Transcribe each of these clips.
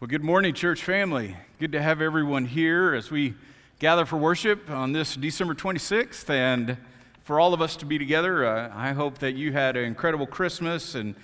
Well, good morning, church family. Good to have everyone here as we gather for worship on this December 26th. And for all of us to be together, uh, I hope that you had an incredible Christmas and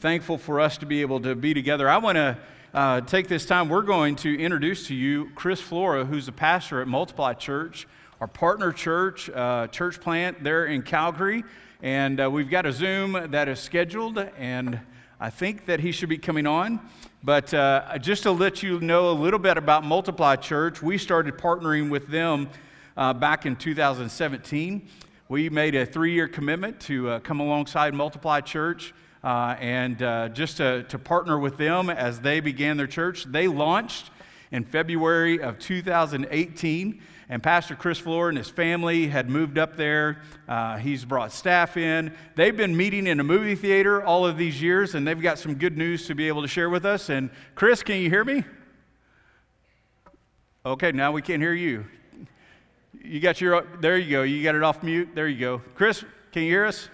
thankful for us to be able to be together. I want to uh, take this time, we're going to introduce to you Chris Flora, who's a pastor at Multiply Church, our partner church, uh, church plant there in Calgary. And uh, we've got a Zoom that is scheduled, and I think that he should be coming on. But uh, just to let you know a little bit about Multiply Church, we started partnering with them uh, back in 2017. We made a three year commitment to uh, come alongside Multiply Church uh, and uh, just to, to partner with them as they began their church. They launched in February of 2018 and Pastor Chris Flora and his family had moved up there. Uh, he's brought staff in. They've been meeting in a movie theater all of these years, and they've got some good news to be able to share with us. And Chris, can you hear me? Okay, now we can't hear you. You got your, there you go. You got it off mute. There you go. Chris, can you hear us?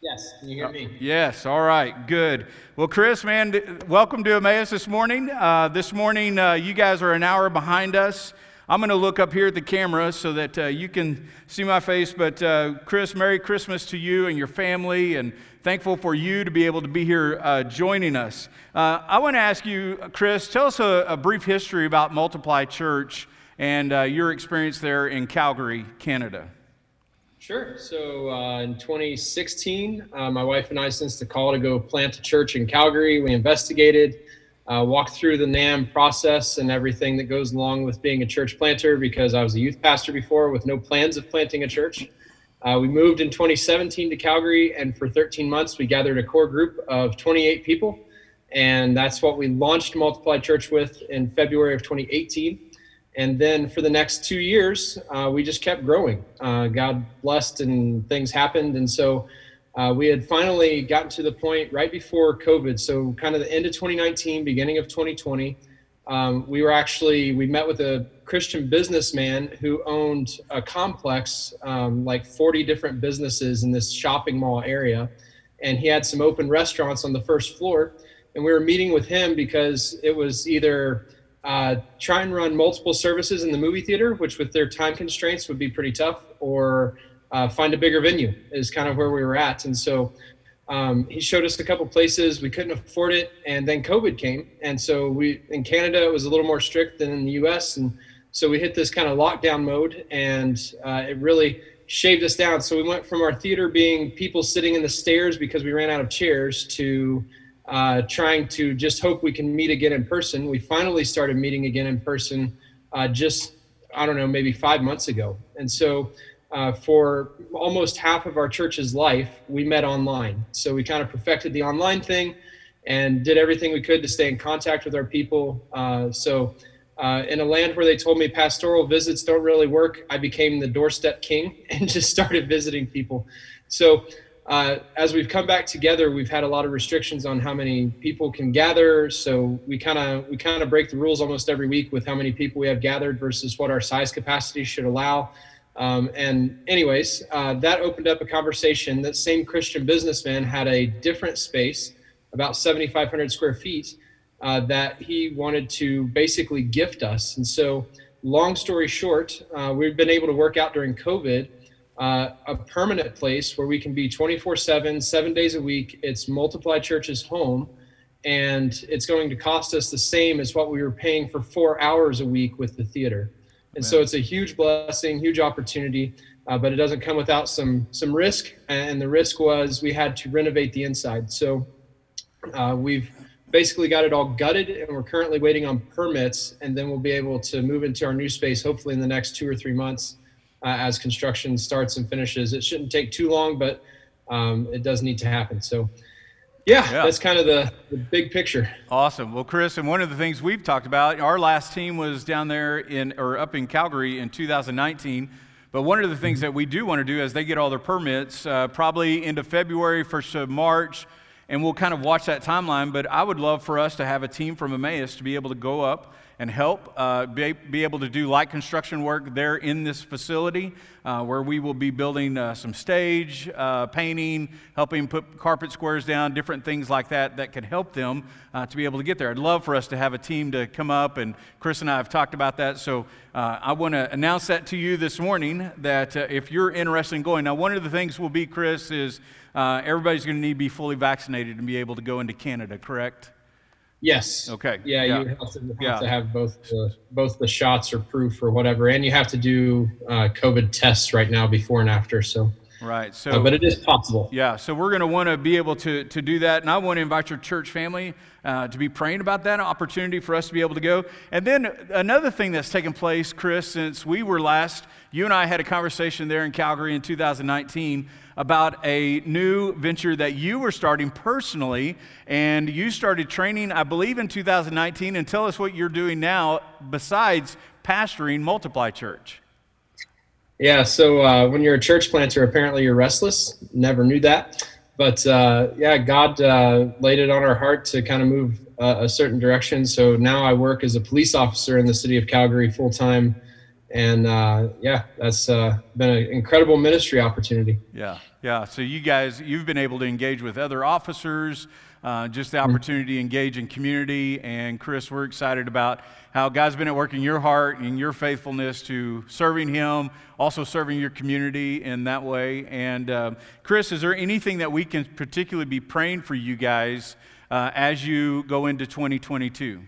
Yes, can you hear me? Uh, yes, all right, good. Well, Chris, man, welcome to Emmaus this morning. Uh, this morning, uh, you guys are an hour behind us. I'm going to look up here at the camera so that uh, you can see my face. But, uh, Chris, Merry Christmas to you and your family, and thankful for you to be able to be here uh, joining us. Uh, I want to ask you, Chris, tell us a, a brief history about Multiply Church and uh, your experience there in Calgary, Canada. Sure. So uh, in 2016, my wife and I sensed the call to go plant a church in Calgary. We investigated uh, walk through the NAM process and everything that goes along with being a church planter because I was a youth pastor before with no plans of planting a church. Uh, we moved in 2017 to Calgary, and for 13 months, we gathered a core group of 28 people. And that's what we launched Multiply Church with in February of 2018. And then for the next two years, uh, we just kept growing. Uh, God blessed, and things happened. And so uh, we had finally gotten to the point right before COVID, so kind of the end of 2019, beginning of 2020. Um, we were actually we met with a Christian businessman who owned a complex, um, like 40 different businesses in this shopping mall area, and he had some open restaurants on the first floor. And we were meeting with him because it was either uh, try and run multiple services in the movie theater, which with their time constraints would be pretty tough, or uh, find a bigger venue is kind of where we were at. And so um, he showed us a couple places we couldn't afford it, and then COVID came, and so we in Canada it was a little more strict than in the U.S. and so we hit this kind of lockdown mode, and uh, it really shaved us down. So we went from our theater being people sitting in the stairs because we ran out of chairs to uh, trying to just hope we can meet again in person. We finally started meeting again in person uh, just I don't know maybe five months ago, and so uh, for almost half of our church's life, we met online. So we kind of perfected the online thing and did everything we could to stay in contact with our people. Uh, so, uh, in a land where they told me pastoral visits don't really work, I became the doorstep king and just started visiting people. So, uh, as we've come back together, we've had a lot of restrictions on how many people can gather. So we kind of we kind of break the rules almost every week with how many people we have gathered versus what our size capacity should allow. Um, and, anyways, uh, that opened up a conversation. That same Christian businessman had a different space, about 7,500 square feet, uh, that he wanted to basically gift us. And so, long story short, uh, we've been able to work out during COVID uh, a permanent place where we can be 24 7, seven days a week. It's Multiply Church's home. And it's going to cost us the same as what we were paying for four hours a week with the theater. And so it's a huge blessing, huge opportunity, uh, but it doesn't come without some some risk. And the risk was we had to renovate the inside. So uh, we've basically got it all gutted, and we're currently waiting on permits, and then we'll be able to move into our new space hopefully in the next two or three months uh, as construction starts and finishes. It shouldn't take too long, but um, it does need to happen. So yeah, yeah, that's kind of the, the big picture. Awesome. Well, Chris, and one of the things we've talked about, our last team was down there in or up in Calgary in 2019. But one of the things that we do want to do as they get all their permits, uh, probably into February, first of March, and we'll kind of watch that timeline. But I would love for us to have a team from Emmaus to be able to go up and help uh, be, be, able to do light construction work there in this facility uh, where we will be building uh, some stage, uh, painting, helping put carpet squares down, different things like that that could help them uh, to be able to get there. I'd love for us to have a team to come up, and Chris and I have talked about that. So uh, I want to announce that to you this morning that if you're interested in going, now, one of the things will be, Chris, is everybody's going to need to be fully vaccinated and be able to go into Canada, correct? Yes. Okay. Yeah, yeah. you have, to, have yeah. to, have both the, both the shots or proof or whatever, and you have to do uh, COVID tests right now before and after. So. Right. So, uh, but it is possible. Yeah. So we're going to want to be able to to do that, and I want to invite your church family uh, to be praying about that opportunity for us to be able to go. And then another thing that's taken place, Chris, since we were last, you and I had a conversation there in Calgary in 2019 about a new venture that you were starting personally, and you started training, I believe, in 2019. And tell us what you're doing now besides pastoring Multiply Church. Yeah, so uh, when you're a church planter, apparently you're restless. Never knew that. But uh, yeah, God uh, laid it on our heart to kind of move uh, a certain direction. So now I work as a police officer in the city of Calgary full time and uh, yeah, that's uh, been an incredible ministry opportunity. Yeah, yeah. So you guys, you've been able to engage with other officers, uh, just the mm-hmm. opportunity to engage in community. And Chris, we're excited about how God's been at work in your heart and your faithfulness to serving Him, also serving your community in that way. And uh, Chris, is there anything that we can particularly be praying for you guys uh, as you go into 2022?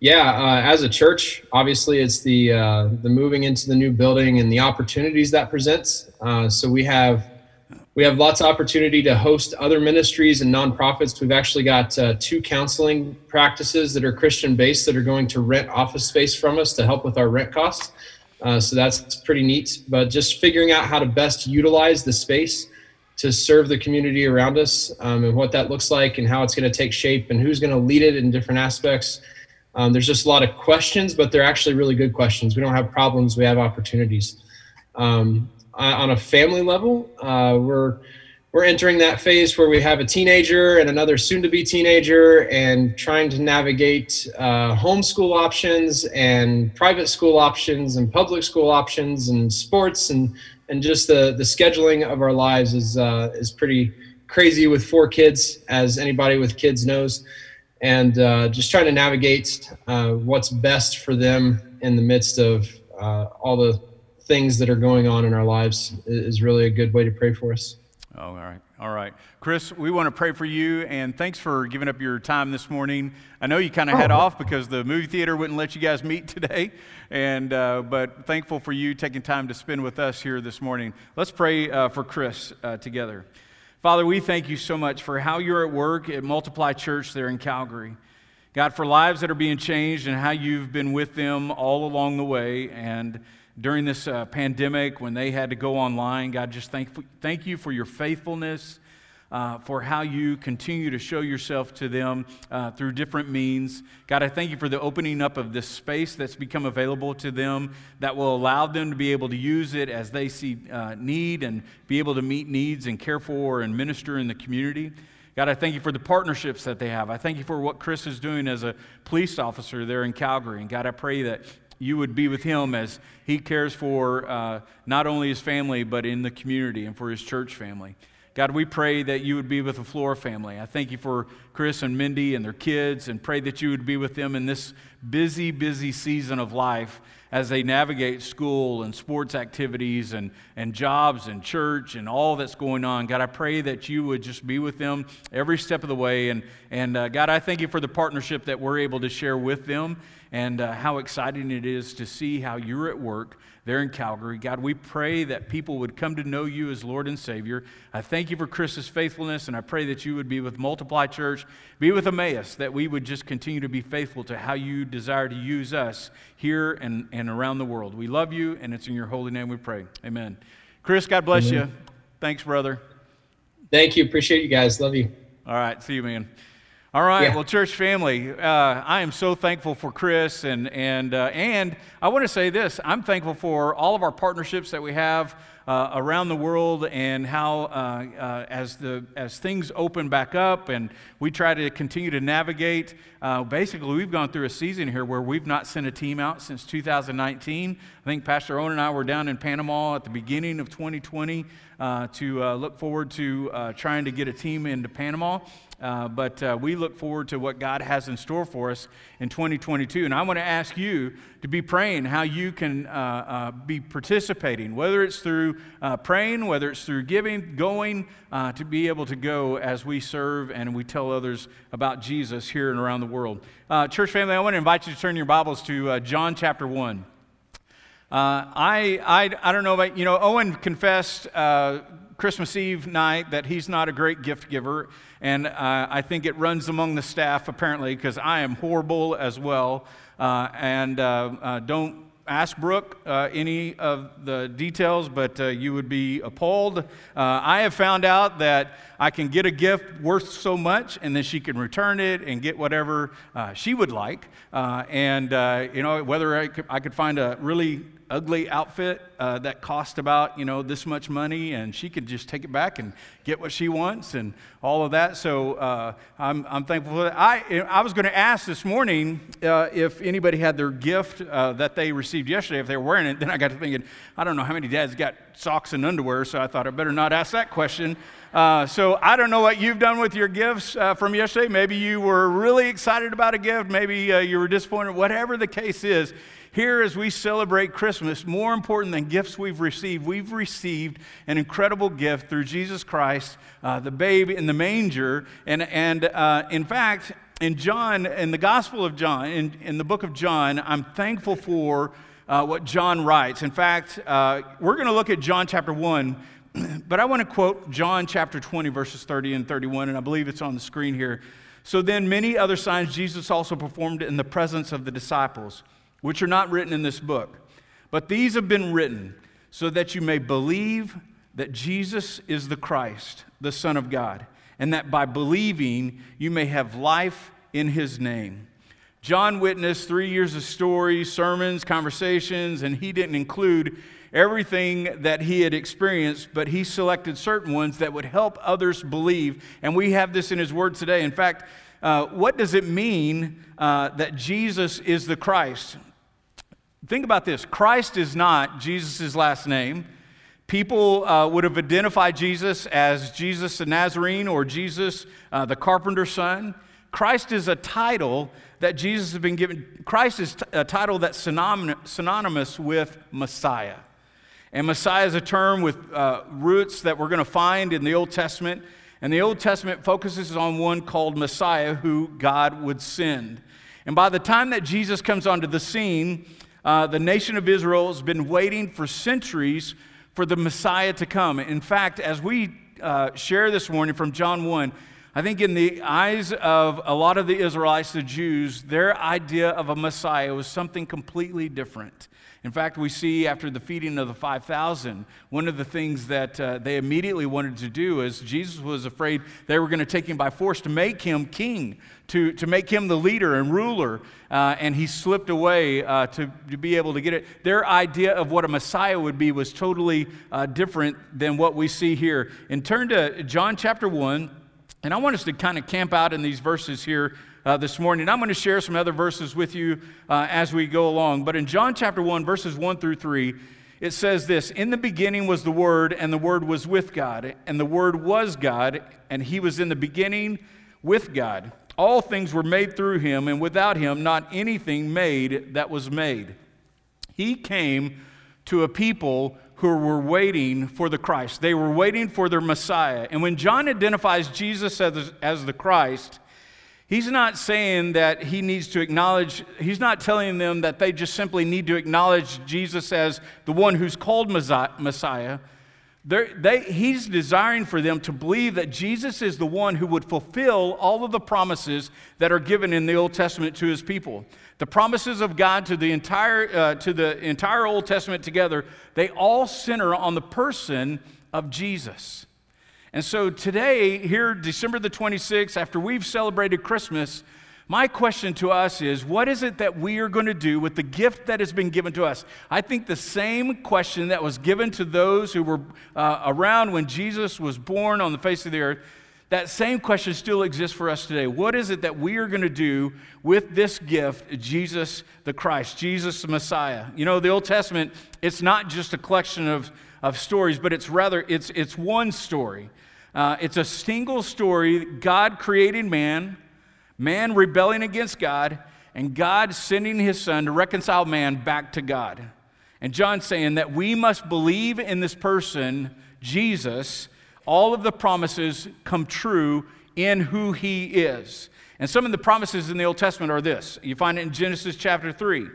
Yeah, uh, as a church, obviously it's the uh, the moving into the new building and the opportunities that presents. Uh, so we have we have lots of opportunity to host other ministries and nonprofits. We've actually got uh, two counseling practices that are Christian based that are going to rent office space from us to help with our rent costs. Uh, so that's pretty neat. But just figuring out how to best utilize the space to serve the community around us um, and what that looks like and how it's going to take shape and who's going to lead it in different aspects um, there's just a lot of questions, but they're actually really good questions. We don't have problems, we have opportunities. Um, on a family level, uh, we're we're entering that phase where we have a teenager and another soon-to-be teenager, and trying to navigate uh, homeschool options and private school options and public school options and sports and and just the the scheduling of our lives is uh, is pretty crazy with four kids, as anybody with kids knows and uh, just trying to navigate uh, what's best for them in the midst of uh, all the things that are going on in our lives is really a good way to pray for us. Oh, all right. All right. Chris, we want to pray for you, and thanks for giving up your time this morning. I know you kind of oh. had off because the movie theater wouldn't let you guys meet today, and, uh, but thankful for you taking time to spend with us here this morning. Let's pray uh, for Chris uh, together. Father, we thank you so much for how you're at work at Multiply Church there in Calgary. God, for lives that are being changed and how you've been with them all along the way. And during this uh, pandemic, when they had to go online, God, just thank, thank you for your faithfulness uh, for how you continue to show yourself to them uh, through different means. God, I thank you for the opening up of this space that's become available to them that will allow them to be able to use it as they see uh, need and be able to meet needs and care for and minister in the community. God, I thank you for the partnerships that they have. I thank you for what Chris is doing as a police officer there in Calgary. And God, I pray that you would be with him as he cares for uh, not only his family, but in the community and for his church family. God, we pray that you would be with the Flora family. I thank you for Chris and Mindy and their kids and pray that you would be with them in this busy, busy season of life as they navigate school and sports activities and, and jobs and church and all that's going on. God, I pray that you would just be with them every step of the way. And, and uh, God, I thank you for the partnership that we're able to share with them and uh, how exciting it is to see how you're at work there in Calgary. God, we pray that people would come to know you as Lord and Savior. I thank you for Chris's faithfulness, and I pray that you would be with Multiply Church, be with Emmaus, that we would just continue to be faithful to how you desire to use us here and, and around the world. We love you, and it's in your holy name we pray. Amen. Chris, God bless Amen. you. Thanks, brother. Thank you. Appreciate you guys. Love you. All right. See you, man. All right, yeah. well, church family, uh, I am so thankful for Chris, and and uh, and I want to say this: I'm thankful for all of our partnerships that we have uh, around the world and how, uh, uh, as, the, as things open back up and we try to continue to navigate, uh, basically, we've gone through a season here where we've not sent a team out since 2019. I think Pastor Owen and I were down in Panama at the beginning of 2020 uh, to uh, look forward to trying to get a team into Panama. Uh, but uh, we look forward to what God has in store for us in 2022. And I want to ask you to be praying how you can uh, uh be participating, whether it's through uh, praying, whether it's through giving, going, to be able to go as we serve and we tell others about Jesus here and around the world. church family, I want to invite you to turn your Bibles to John chapter 1. I, I, I don't know about, you know, Owen confessed Christmas Eve night that he's not a great gift giver. And uh, I think it runs among the staff, apparently, because I am horrible as well. Uh, and uh, uh don't ask Brooke uh, any of the details, but uh, you would be appalled. I have found out that I can get a gift worth so much, and then she can return it and get whatever she would like. and, you know, whether I could, I could find a really ugly outfit uh, that cost about you know this much money and she could just take it back and get what she wants and all of that so uh, I'm, I'm thankful for that i, I was going to ask this morning uh, if anybody had their gift uh, that they received yesterday if they were wearing it then i got to thinking i don't know how many dads got socks and underwear so i thought i better not ask that question uh, so I don't know what you've done with your gifts uh, from yesterday. Maybe you were really excited about a gift. Maybe uh, you were disappointed. Whatever the case is, here, as we celebrate Christmas, more important than gifts we've received, we've received an incredible gift through Jesus Christ, uh, the babe in the manger. And, and uh, in fact, in John, in the Gospel of John, in, in the book of John, I'm thankful for uh, what John writes. In fact, uh, we're going to look at John chapter 1, but I want to quote John chapter 20, verses 30 and 31, and I believe it's on the screen here. So then, many other signs Jesus also performed in the presence of the disciples which are not written in this book. But these have been written so that you may believe that Jesus is the Christ, the Son of God, and that by believing you may have life in his name. John witnessed three years of stories, sermons, conversations, and he didn't include everything that he had experienced, but he selected certain ones that would help others believe. And we have this in his word today. In fact, uh, what does it mean uh, that Jesus is the Christ? Think about this Christ is not Jesus' last name. People uh, would have identified Jesus as Jesus the Nazarene or Jesus uh, the carpenter's son. Christ is a title that Jesus has been given. Christ is t- a title that's synonymous with Messiah. And Messiah is a term with uh, roots that we're going to find in the Old Testament. And the Old Testament focuses on one called Messiah, who God would send. And by the time that Jesus comes onto the scene, uh, the nation of Israel has been waiting for centuries for the Messiah to come. In fact, as we uh, share this morning from John 1, I think in the eyes of a lot of the Israelites, the Jews, their idea of a Messiah was something completely different. In fact, we see after the feeding of the 5,000, one of the things that uh, they immediately wanted to do is Jesus was afraid they were going to take him by force to make him king, to, to make him the leader and ruler, uh, and he slipped away uh, to, to be able to get it. Their idea of what a Messiah would be was totally uh, different than what we see here. And turn to John chapter 1, and I want us to kind of camp out in these verses here uh, this morning. I'm going to share some other verses with you uh, as we go along. But in John chapter 1, verses 1 through 3, it says this In the beginning was the Word, and the Word was with God, and the Word was God, and He was in the beginning with God. All things were made through Him, and without Him, not anything made that was made. He came to a people who were waiting for the Christ. They were waiting for their Messiah. And when John identifies Jesus as, as the Christ, He's not saying that he needs to acknowledge, he's not telling them that they just simply need to acknowledge Jesus as the one who's called Messiah. They, he's desiring for them to believe that Jesus is the one who would fulfill all of the promises that are given in the Old Testament to his people. The promises of God to the entire, uh, to the entire Old Testament together, they all center on the person of Jesus. And so today, here, December the 26th, after we've celebrated Christmas, My question to us is what is it that we are going to do with the gift that has been given to us? I think the same question that was given to those who were uh, around when Jesus was born on the face of the earth, that same question still exists for us today. What is it that we are going to do with this gift, Jesus the Christ, Jesus the Messiah? You know, the Old Testament, it's not just a collection of, of stories, but it's rather, it's, it's one story. Uh, it's a single story, God creating man, man rebelling against God, and God sending his son to reconcile man back to God. And John saying that we must believe in this person, Jesus, all of the promises come true in who he is. And some of the promises in the Old Testament are this. You find it in Genesis chapter 3.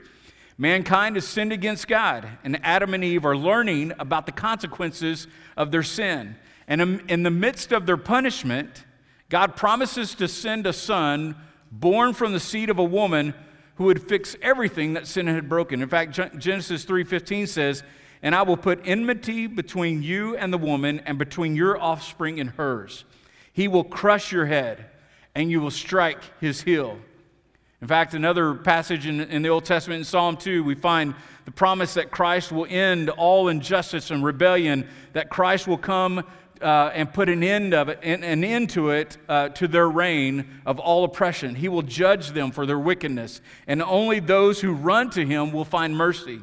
Mankind has sinned against God, and Adam and Eve are learning about the consequences of their sin. And in the midst of their punishment, God promises to send a son born from the seed of a woman who would fix everything that sin had broken. In fact, Genesis 3:15 says, "And I will put enmity between you and the woman and between your offspring and hers. He will crush your head, and you will strike his heel." In fact, another passage in, in the Old Testament in Psalm 2, we find the promise that Christ will end all injustice and rebellion, that Christ will come uh, and put an end of it, an, an end to it, uh, to their reign of all oppression. He will judge them for their wickedness, and only those who run to him will find mercy.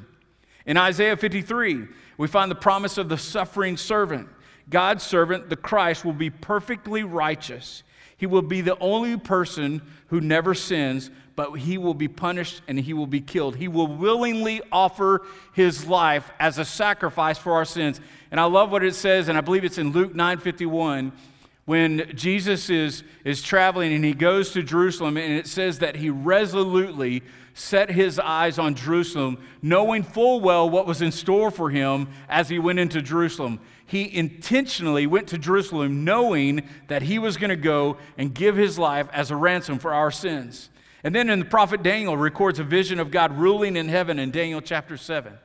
In Isaiah 53, we find the promise of the suffering servant. God's servant, the Christ, will be perfectly righteous. He will be the only person who never sins, but he will be punished and he will be killed. He will willingly offer his life as a sacrifice for our sins. And I love what it says, and I believe it's in Luke 9:51, when Jesus is, is traveling and he goes to Jerusalem, and it says that he resolutely set his eyes on Jerusalem, knowing full well what was in store for him as he went into Jerusalem. He intentionally went to Jerusalem knowing that he was going to go and give his life as a ransom for our sins. And then in the prophet Daniel records a vision of God ruling in heaven in Daniel chapter 7.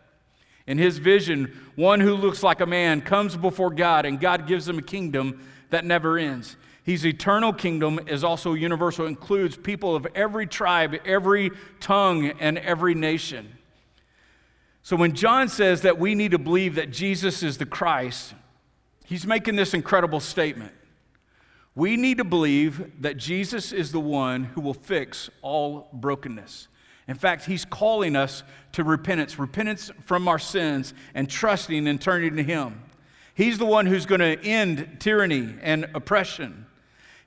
In his vision, one who looks like a man comes before God, and God gives him a kingdom that never ends. His eternal kingdom is also universal, includes people of every tribe, every tongue, and every nation. So when John says that we need to believe that Jesus is the Christ, he's making this incredible statement. We need to believe that Jesus is the one who will fix all brokenness. In fact, he's calling us to repentance, repentance from our sins, and trusting and turning to him. He's the one who's going to end tyranny and oppression.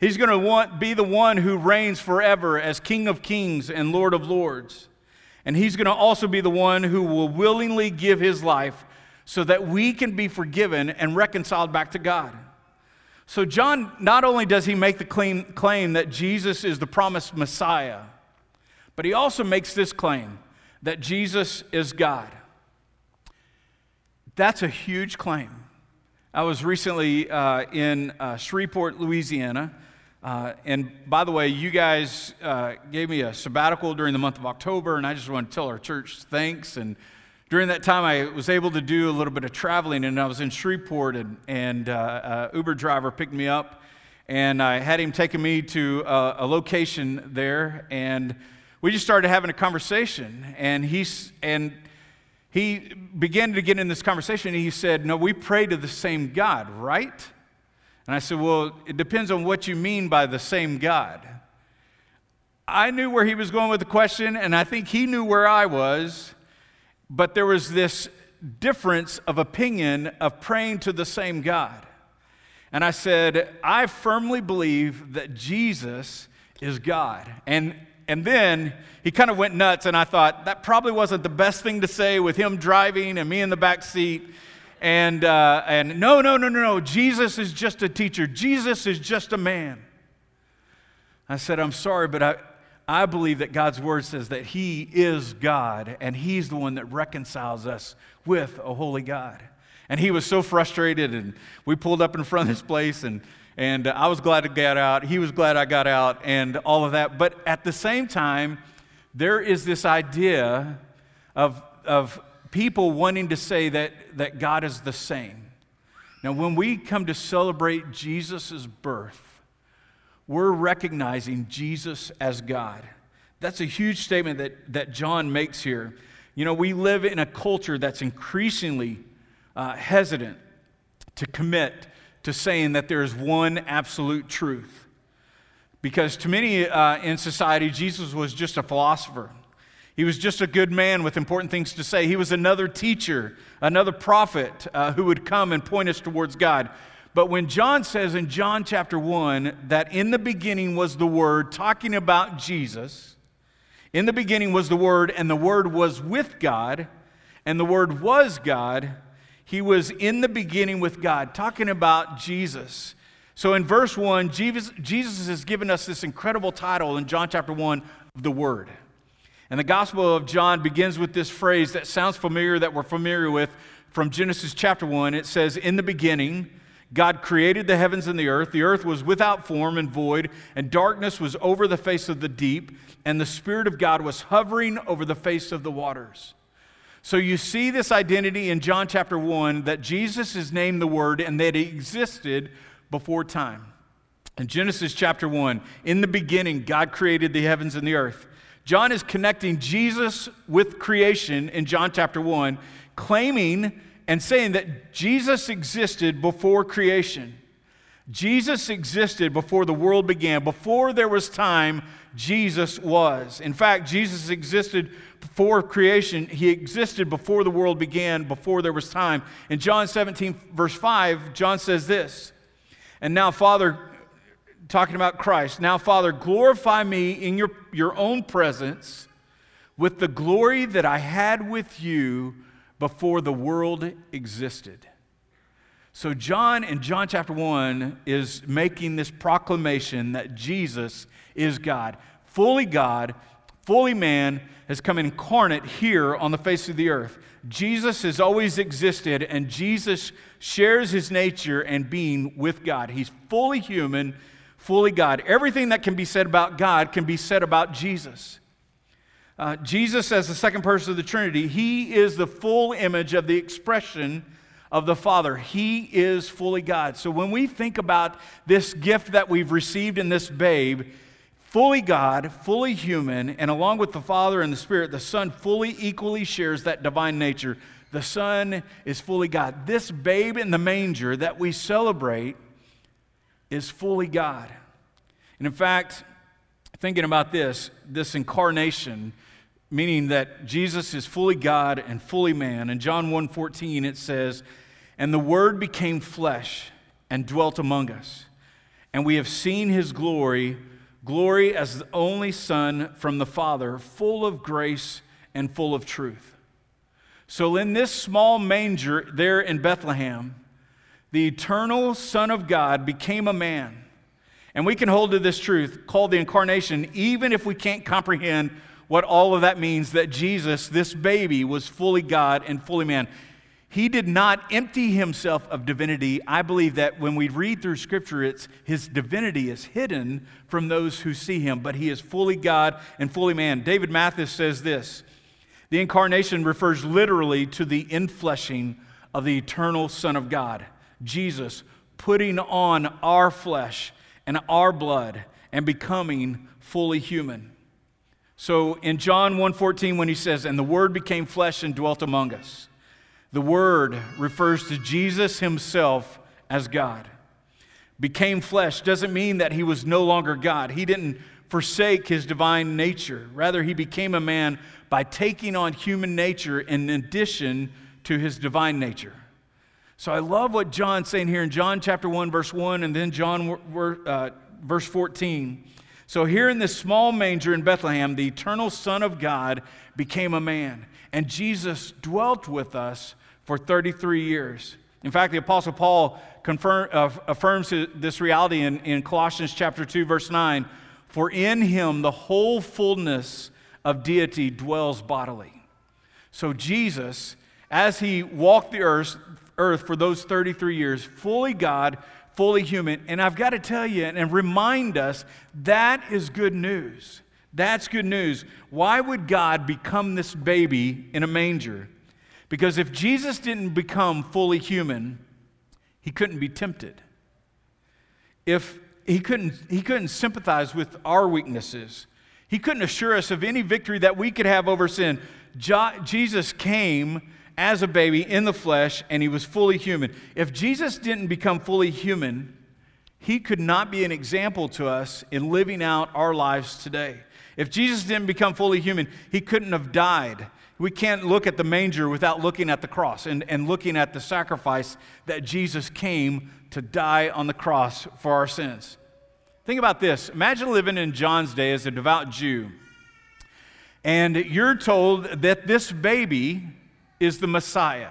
He's going to want, be the one who reigns forever as King of kings and Lord of lords. And he's going to also be the one who will willingly give his life so that we can be forgiven and reconciled back to God. So, John, not only does he make the claim, claim that Jesus is the promised Messiah, but he also makes this claim that Jesus is God. That's a huge claim. I was recently uh, in uh, Shreveport, Louisiana. Uh, and by the way, you guys uh, gave me a sabbatical during the month of October, and I just want to tell our church thanks. And during that time, I was able to do a little bit of traveling, and I was in Shreveport, and, and uh, Uber driver picked me up, and I had him taking me to a, a location there, and we just started having a conversation, and he's and he began to get in this conversation. And he said, "No, we pray to the same God, right?" And I said, "Well, it depends on what you mean by the same God." I knew where he was going with the question, and I think he knew where I was, but there was this difference of opinion of praying to the same God. And I said, I firmly believe that Jesus is God. And and then he kind of went nuts, and I thought that probably wasn't the best thing to say with him driving and me in the back seat. And, uh, and no, no, no, no, no. Jesus is just a teacher, Jesus is just a man. I said, I'm sorry, but I, I believe that God's word says that He is God, and He's the one that reconciles us with a holy God. And he was so frustrated, and we pulled up in front of this place, and and I was glad to get out. He was glad I got out, and all of that. But at the same time, there is this idea of, of people wanting to say that, that God is the same. Now, when we come to celebrate Jesus' birth, we're recognizing Jesus as God. That's a huge statement that, that John makes here. You know, we live in a culture that's increasingly uh, hesitant to commit to saying that there's one absolute truth. Because to many uh, in society, Jesus was just a philosopher. He was just a good man with important things to say. He was another teacher, another prophet uh, who would come and point us towards God. But when John says in John chapter 1 that in the beginning was the Word, talking about Jesus, in the beginning was the Word, and the Word was with God, and the Word was God, he was in the beginning with God, talking about Jesus. So in verse 1, Jesus, Jesus has given us this incredible title in John chapter 1 the Word. And the Gospel of John begins with this phrase that sounds familiar, that we're familiar with from Genesis chapter 1. It says, In the beginning, God created the heavens and the earth. The earth was without form and void, and darkness was over the face of the deep, and the Spirit of God was hovering over the face of the waters. So you see this identity in John chapter 1 that Jesus is named the Word and that He existed before time. In Genesis chapter 1, in the beginning, God created the heavens and the earth. John is connecting Jesus with creation in John chapter 1, claiming and saying that Jesus existed before creation. Jesus existed before the world began. Before there was time, Jesus was. In fact, Jesus existed before creation. He existed before the world began, before there was time. In John 17, verse 5, John says this And now, Father, talking about Christ, now, Father, glorify me in your, your own presence with the glory that I had with you before the world existed. So, John in John chapter 1 is making this proclamation that Jesus is God. Fully God, fully man, has come incarnate here on the face of the earth. Jesus has always existed, and Jesus shares his nature and being with God. He's fully human, fully God. Everything that can be said about God can be said about Jesus. Uh, Jesus, as the second person of the Trinity, he is the full image of the expression of the Father. He is fully God. So when we think about this gift that we've received in this babe, fully God, fully human, and along with the Father and the Spirit, the Son fully equally shares that divine nature. The Son is fully God. This babe in the manger that we celebrate is fully God. And in fact, thinking about this, this incarnation, meaning that Jesus is fully God and fully man. In John 1:14 it says, "And the word became flesh and dwelt among us, and we have seen his glory, glory as the only son from the Father, full of grace and full of truth." So in this small manger there in Bethlehem, the eternal Son of God became a man. And we can hold to this truth called the incarnation, even if we can't comprehend what all of that means that Jesus, this baby, was fully God and fully man. He did not empty himself of divinity. I believe that when we read through Scripture, it's, his divinity is hidden from those who see him, but he is fully God and fully man. David Mathis says this The incarnation refers literally to the infleshing of the eternal Son of God, Jesus, putting on our flesh and our blood and becoming fully human. So in John 1:14 when he says and the word became flesh and dwelt among us. The word refers to Jesus himself as God. Became flesh doesn't mean that he was no longer God. He didn't forsake his divine nature. Rather he became a man by taking on human nature in addition to his divine nature. So I love what John's saying here in John chapter 1 verse 1 and then John uh, verse 14. So, here in this small manger in Bethlehem, the eternal Son of God became a man, and Jesus dwelt with us for 33 years. In fact, the Apostle Paul confirm, uh, affirms this reality in, in Colossians chapter 2, verse 9 For in him the whole fullness of deity dwells bodily. So, Jesus, as he walked the earth, earth for those 33 years, fully God, fully human. And I've got to tell you and remind us that is good news. That's good news. Why would God become this baby in a manger? Because if Jesus didn't become fully human, he couldn't be tempted. If he couldn't, he couldn't sympathize with our weaknesses. He couldn't assure us of any victory that we could have over sin. Jo- Jesus came as a baby in the flesh and he was fully human. If Jesus didn't become fully human, he could not be an example to us in living out our lives today. If Jesus didn't become fully human, he couldn't have died. We can't look at the manger without looking at the cross and, and looking at the sacrifice that Jesus came to die on the cross for our sins. Think about this. Imagine living in John's day as a devout Jew, and you're told that this baby is the Messiah.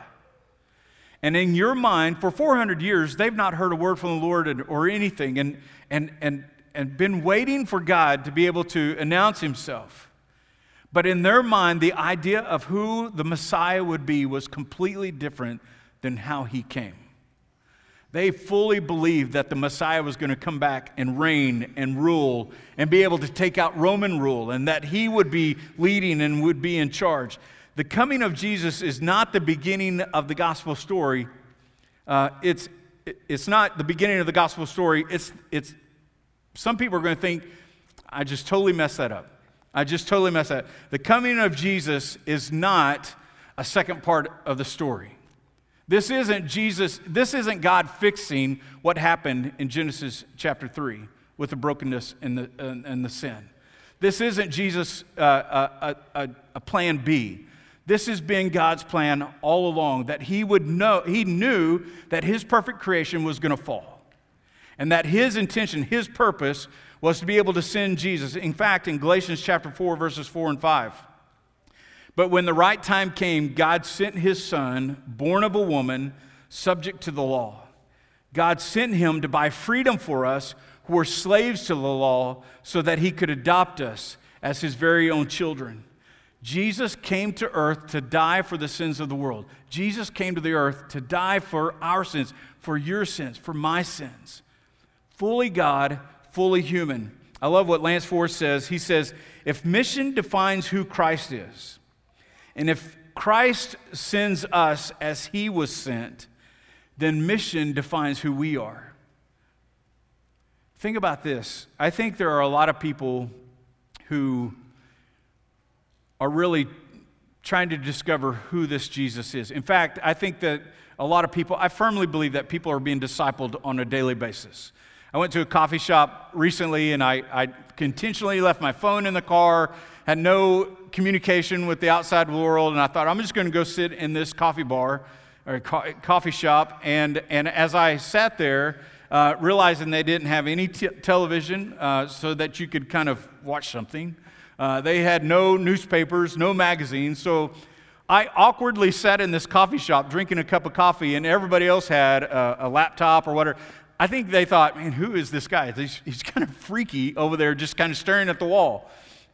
And in your mind, for 400 years, they've not heard a word from the Lord or anything, and, and, and, and been waiting for God to be able to announce himself. But in their mind, the idea of who the Messiah would be was completely different than how he came. They fully believed that the Messiah was going to come back and reign and rule and be able to take out Roman rule and that he would be leading and would be in charge. The coming of Jesus is not the beginning of the gospel story. Uh, it's, it's not the beginning of the gospel story. It's, it's, some people are going to think, I just totally messed that up. I just totally messed that up. The coming of Jesus is not a second part of the story. This isn't Jesus, this isn't God fixing what happened in Genesis chapter 3 with the brokenness and the, and, and the sin. This isn't Jesus' uh, uh a, a, a plan B. This has been God's plan all along that he would know, he knew that his perfect creation was going to fall. And that his intention, his purpose was to be able to send Jesus. In fact, in Galatians chapter 4, verses 4 and 5, but when the right time came, God sent his son, born of a woman, subject to the law. God sent him to buy freedom for us who were slaves to the law so that he could adopt us as his very own children. Jesus came to earth to die for the sins of the world. Jesus came to the earth to die for our sins, for your sins, for my sins. Fully God, fully human. I love what Lance Forrest says. He says, if mission defines who Christ is, and if Christ sends us as he was sent, then mission defines who we are. Think about this. I think there are a lot of people who are really trying to discover who this Jesus is. In fact, I think that a lot of people, I firmly believe that people are being discipled on a daily basis. I went to a coffee shop recently and I, I intentionally left my phone in the car had no communication with the outside world, and I thought, I'm just going to go sit in this coffee bar or co- coffee shop. And, and as I sat there, uh, realizing they didn't have any t- television uh, so that you could kind of watch something, uh, they had no newspapers, no magazines. So I awkwardly sat in this coffee shop drinking a cup of coffee, and everybody else had a, a laptop or whatever. I think they thought, man, who is this guy? He's, he's kind of freaky over there, just kind of staring at the wall.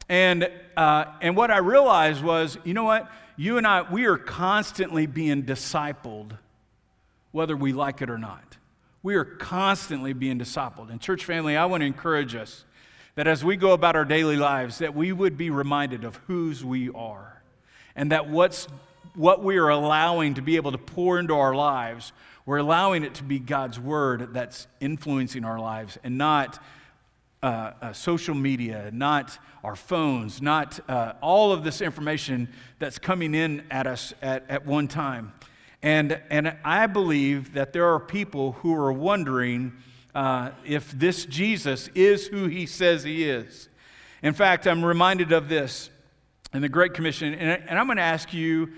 And, uh, and what I realized was, you know what? You and I, we are constantly being discipled, whether we like it or not. We are constantly being discipled. And, church family, I want to encourage us that as we go about our daily lives, that we would be reminded of whose we are. And that what's, what we are allowing to be able to pour into our lives, we're allowing it to be God's word that's influencing our lives and not uh, uh, social media, not our phones, not uh, all of this information that's coming in at us at, at one time. And, and I believe that there are people who are wondering uh, if this Jesus is who he says he is. In fact, I'm reminded of this in the Great Commission, and, and I'm going to ask you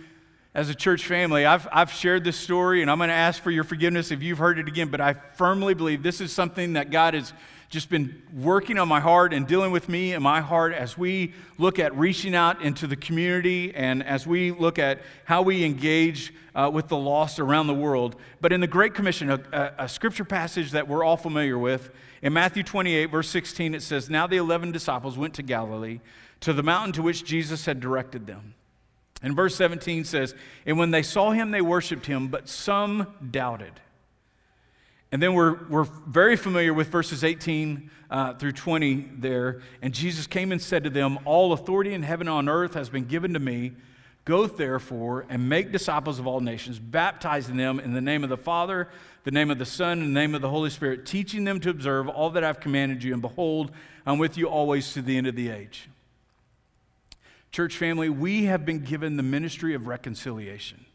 as a church family, I've, I've shared this story, and I'm going to ask for your forgiveness if you've heard it again, but I firmly believe this is something that God is just been working on my heart and dealing with me and my heart as we look at reaching out into the community and as we look at how we engage uh, with the lost around the world. But in the Great Commission, a, a, scripture passage that we're all familiar with, in Matthew 28, verse 16, it says, Now the 11 disciples went to Galilee, to the mountain to which Jesus had directed them. And verse 17 says, And when they saw him, they worshiped him, but some doubted. And then we're, we're very familiar with verses 18 uh, through 20 there. And Jesus came and said to them, All authority in heaven and on earth has been given to me. Go therefore and make disciples of all nations, baptizing them in the name of the Father, the name of the Son, and the name of the Holy Spirit, teaching them to observe all that I've commanded you. And behold, I'm with you always to the end of the age. Church family, we have been given the ministry of reconciliation.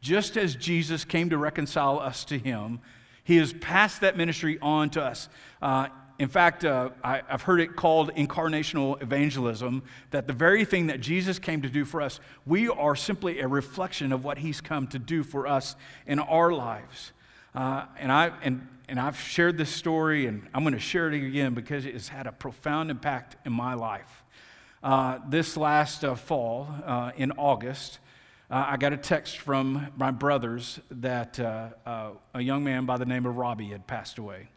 Just as Jesus came to reconcile us to him, he has passed that ministry on to us. Uh, in fact, uh, I, have heard it called incarnational evangelism, that the very thing that Jesus came to do for us, we are simply a reflection of what he's come to do for us in our lives. Uh, and, I, and, and I've shared this story, and I'm going to share it again because it has had a profound impact in my life. Uh, this last uh, fall, uh, in August, uh, I got a text from my brothers that a young man by the name of Robbie had passed away.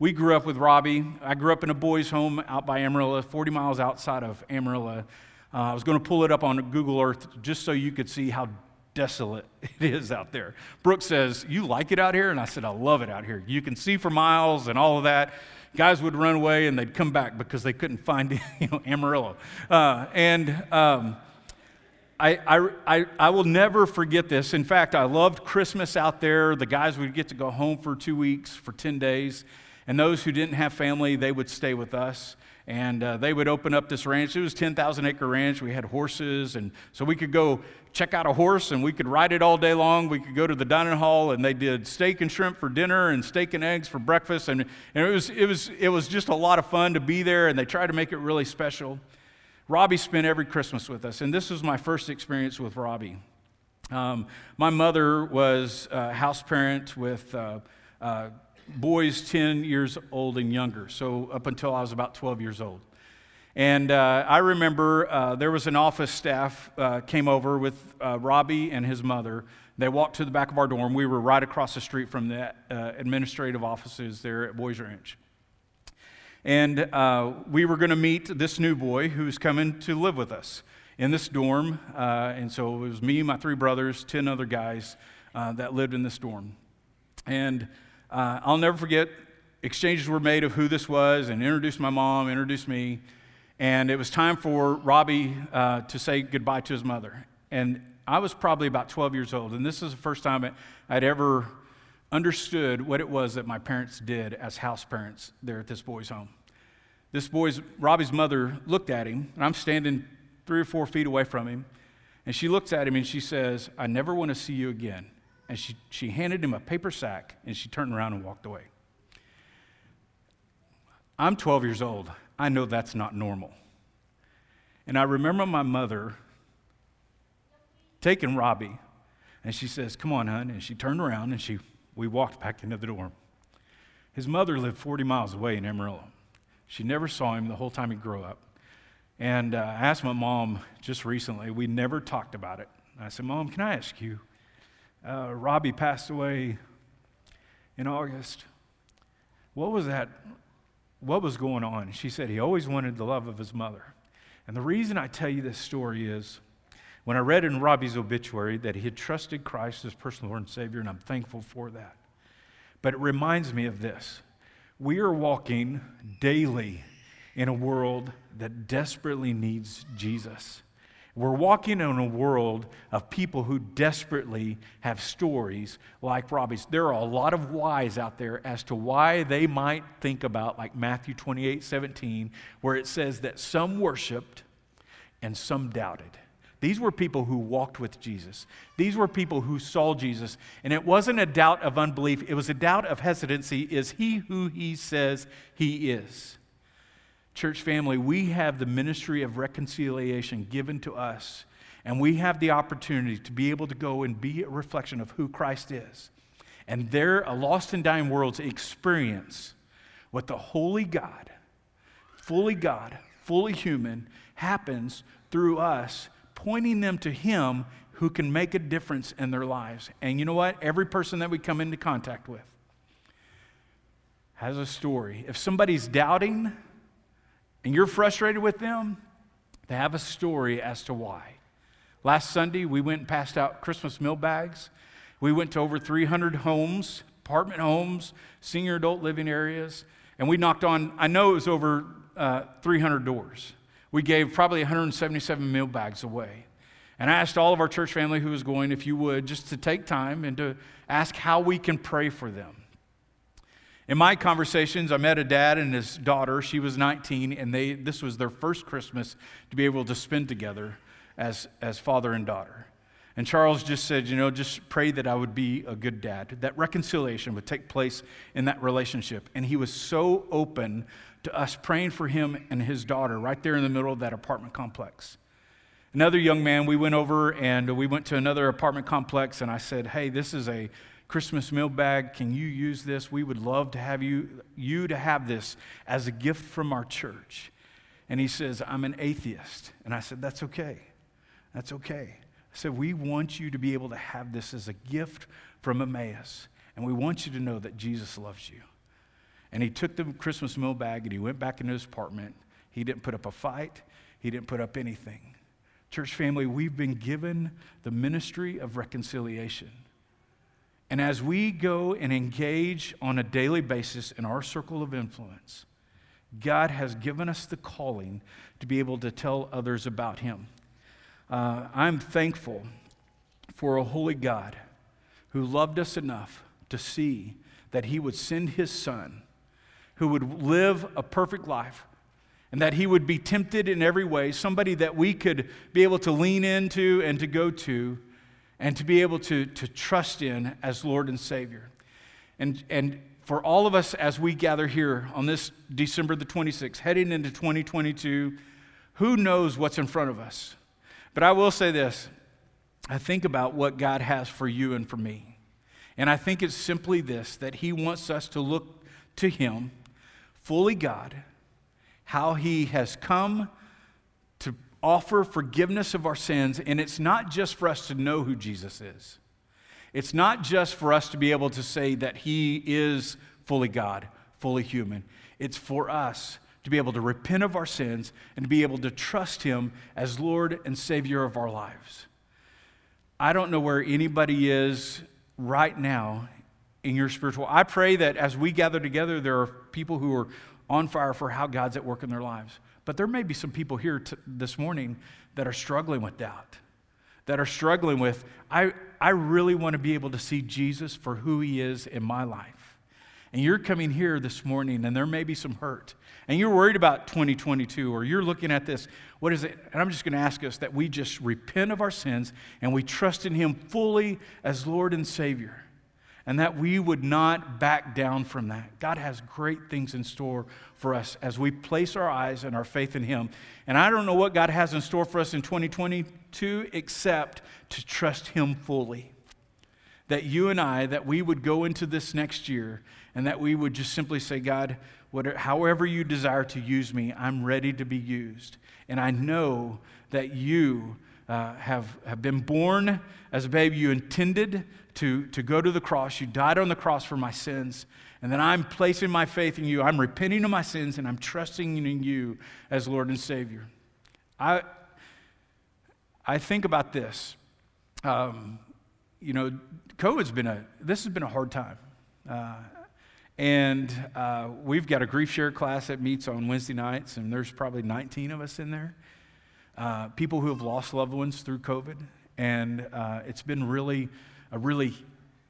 We grew up with Robbie. I grew up in a boys' home out by Amarillo, 40 miles outside of Amarillo. Uh, I was going to pull it up on Google Earth just so you could see how desolate it is out there. Brooke says, You like it out here? And I said, I love it out here. You can see for miles and all of that. Guys would run away and they'd come back because they couldn't find you know, Amarillo. Uh, and um, I, I, I, I will never forget this. In fact, I loved Christmas out there. The guys would get to go home for two weeks, for 10 days. And those who didn't have family, they would stay with us. And uh, they would open up this ranch. It was 10,000 acre ranch. We had horses. And so we could go check out a horse and we could ride it all day long. We could go to the dining hall and they did steak and shrimp for dinner and steak and eggs for breakfast. And, and it, was, it, was, it was just a lot of fun to be there. And they tried to make it really special. Robbie spent every Christmas with us. And this was my first experience with Robbie. Um, my mother was a house parent with. Uh, uh, boys 10 years old and younger, so up until I was about 12 years old. And uh, I remember uh, there was an office staff uh, came over with uh, Robbie and his mother. They walked to the back of our dorm. We were right across the street from the administrative offices there at Boys Ranch. And uh, we were going to meet this new boy who's coming to live with us in this dorm. and so it was me, my three brothers, 10 other guys that lived in this dorm. And uh, I'll never forget, exchanges were made of who this was and introduced my mom, introduced me. And it was time for Robbie uh, to say goodbye to his mother. And I was probably about 12 years old. And this is the first time I'd ever understood what it was that my parents did as house parents there at this boy's home. This boy's, Robbie's mother looked at him, and I'm standing three or four feet away from him. And she looks at him and she says, I never want to see you again and she, she handed him a paper sack and she turned around and walked away. I'm 12 years old. I know that's not normal. And I remember my mother taking Robbie and she says, Come on, hon. And she turned around and she, we walked back into the dorm. His mother lived 40 miles away in Amarillo. She never saw him the whole time he grew up. And uh, I asked my mom just recently, we never talked about it. I said, Mom, can I ask you, uh, Robbie passed away in August. What was that? What was going on? She said he always wanted the love of his mother. And the reason I tell you this story is when I read in Robbie's obituary that he had trusted Christ as personal Lord and Savior, and I'm thankful for that. But it reminds me of this we are walking daily in a world that desperately needs Jesus. We're walking in a world of people who desperately have stories like Robbie's. There are a lot of whys out there as to why they might think about, like Matthew 28 17, where it says that some worshiped and some doubted. These were people who walked with Jesus. These were people who saw Jesus. And it wasn't a doubt of unbelief, it was a doubt of hesitancy. Is he who he says he is? Church family, we have the ministry of reconciliation given to us, and we have the opportunity to be able to go and be a reflection of who Christ is. And there, a lost and dying world's experience what the holy God, fully God, fully human, happens through us, pointing them to Him who can make a difference in their lives. And you know what? Every person that we come into contact with has a story. If somebody's doubting, and you're frustrated with them, they have a story as to why. Last Sunday, we went and passed out Christmas meal bags. We went to over 300 homes, apartment homes, senior adult living areas, and we knocked on, I know it was over uh, 300 doors. We gave probably 177 meal bags away. And I asked all of our church family who was going, if you would, just to take time and to ask how we can pray for them. In my conversations, I met a dad and his daughter. She was 19, and they, this was their first Christmas to be able to spend together as, as father and daughter. And Charles just said, you know, just pray that I would be a good dad, that reconciliation would take place in that relationship. And he was so open to us praying for him and his daughter right there in the middle of that apartment complex. Another young man, we went over and we went to another apartment complex, and I said, Hey, this is a Christmas meal bag. Can you use this? We would love to have you, you to have this as a gift from our church. And he says, I'm an atheist. And I said, That's okay. That's okay. I said, We want you to be able to have this as a gift from Emmaus. And we want you to know that Jesus loves you. And he took the Christmas meal bag and he went back into his apartment. He didn't put up a fight, he didn't put up anything. Church family, we've been given the ministry of reconciliation. And as we go and engage on a daily basis in our circle of influence, God has given us the calling to be able to tell others about Him. Uh, I'm thankful for a holy God who loved us enough to see that He would send His Son, who would live a perfect life, and that He would be tempted in every way, somebody that we could be able to lean into and to go to and to be able to, to trust in as Lord and Savior. And, and for all of us as we gather here on this December the 26th, heading into 2022, who knows what's in front of us? But I will say this I think about what God has for you and for me. And I think it's simply this that He wants us to look to Him, fully God, how He has come to offer forgiveness of our sins, and it's not just for us to know who Jesus is. It's not just for us to be able to say that He is fully God, fully human. It's for us to be able to repent of our sins and to be able to trust Him as Lord and Savior of our lives. I don't know where anybody is right now in your spiritual. I pray that as we gather together, there are people who are on fire for how God's at work in their lives. But there may be some people here t- this morning that are struggling with doubt, that are struggling with, I, I really want to be able to see Jesus for who he is in my life. And you're coming here this morning and there may be some hurt. And you're worried about 2022 or you're looking at this. What is it? And I'm just going to ask us that we just repent of our sins and we trust in him fully as Lord and Savior and that we would not back down from that. God has great things in store for us as we place our eyes and our faith in Him. And I don't know what God has in store for us in 2022 except to trust Him fully. That you and I, that we would go into this next year and that we would just simply say, God, whatever, however you desire to use me, I'm ready to be used. And I know that you uh, have, have been born as a baby. You intended to, to go to the cross. You died on the cross for my sins. And then I'm placing my faith in you. I'm repenting of my sins and I'm trusting in you as Lord and Savior. I, I think about this. Um, you know, COVID's been a, this has been a hard time. Uh, and uh, we've got a grief share class that meets on Wednesday nights, and there's probably 19 of us in there. Uh, people who have lost loved ones through COVID. And uh, it's been really a really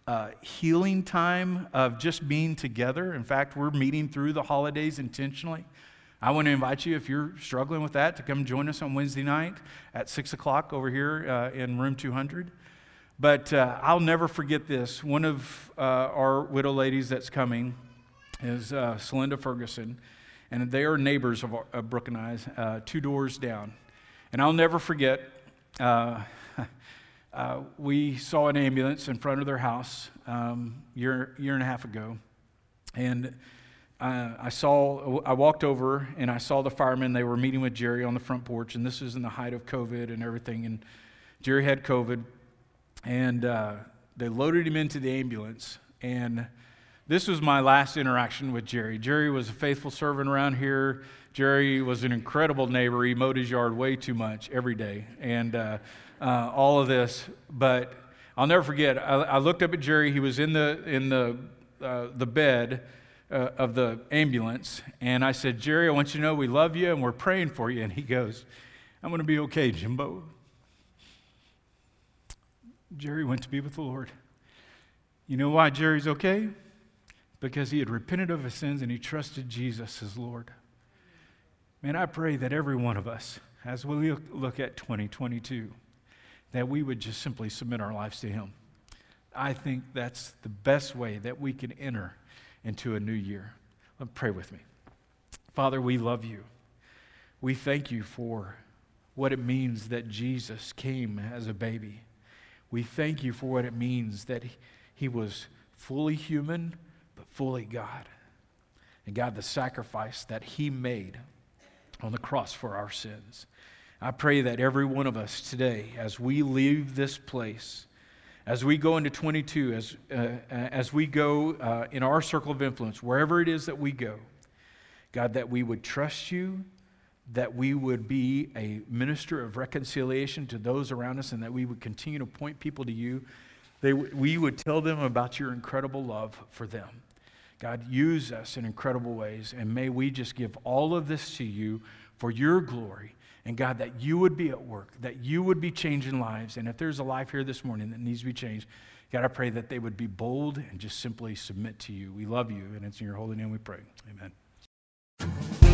uh, healing time of just being together. In fact, we're meeting through the holidays intentionally. I want to invite you, if you're struggling with that, to come join us on Wednesday night at 6 o'clock over here uh, in room 200. But uh, I'll never forget this. One of uh, our widow ladies that's coming is uh, Celinda Ferguson, and they are neighbors of, of Brooke and I, uh, two doors down. And I'll never forget, uh, uh, we saw an ambulance in front of their house um, year year and a half ago, and uh, I saw I walked over and I saw the firemen. They were meeting with Jerry on the front porch, and this was in the height of COVID and everything. And Jerry had COVID, and uh, they loaded him into the ambulance. And this was my last interaction with Jerry. Jerry was a faithful servant around here. Jerry was an incredible neighbor. He mowed his yard way too much every day. And uh, uh, all of this. But I'll never forget, I, I, looked up at Jerry. He was in the, in the, uh, the bed uh, of the ambulance. And I said, Jerry, I want you to know we love you and we're praying for you. And he goes, I'm going to be okay, Jimbo. Jerry went to be with the Lord. You know why Jerry's okay? Because he had repented of his sins and he trusted Jesus as Lord. Man, I pray that every one of us, as we look at 2022, that we would just simply submit our lives to him. I think that's the best way that we can enter into a new year. Let pray with me. Father, we love you. We thank you for what it means that Jesus came as a baby. We thank you for what it means that he was fully human, but fully God. And God, the sacrifice that he made on the cross for our sins. I pray that every one of us today, as we leave this place, as we go into 22, as, uh, as we go uh, in our circle of influence, wherever it is that we go, God, that we would trust you, that we would be a minister of reconciliation to those around us, and that we would continue to point people to you. They, we would tell them about your incredible love for them. God, use us in incredible ways, and may we just give all of this to you for your glory and God, that you would be at work, that you would be changing lives. And if there's a life here this morning that needs to be changed, God, I pray that they would be bold and just simply submit to you. We love you, and it's in your holy name we pray. Amen.